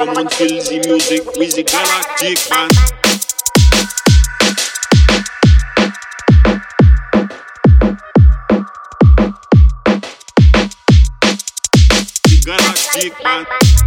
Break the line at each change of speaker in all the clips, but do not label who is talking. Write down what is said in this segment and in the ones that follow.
feel the music the galactic man. Galactic man.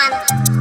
Thank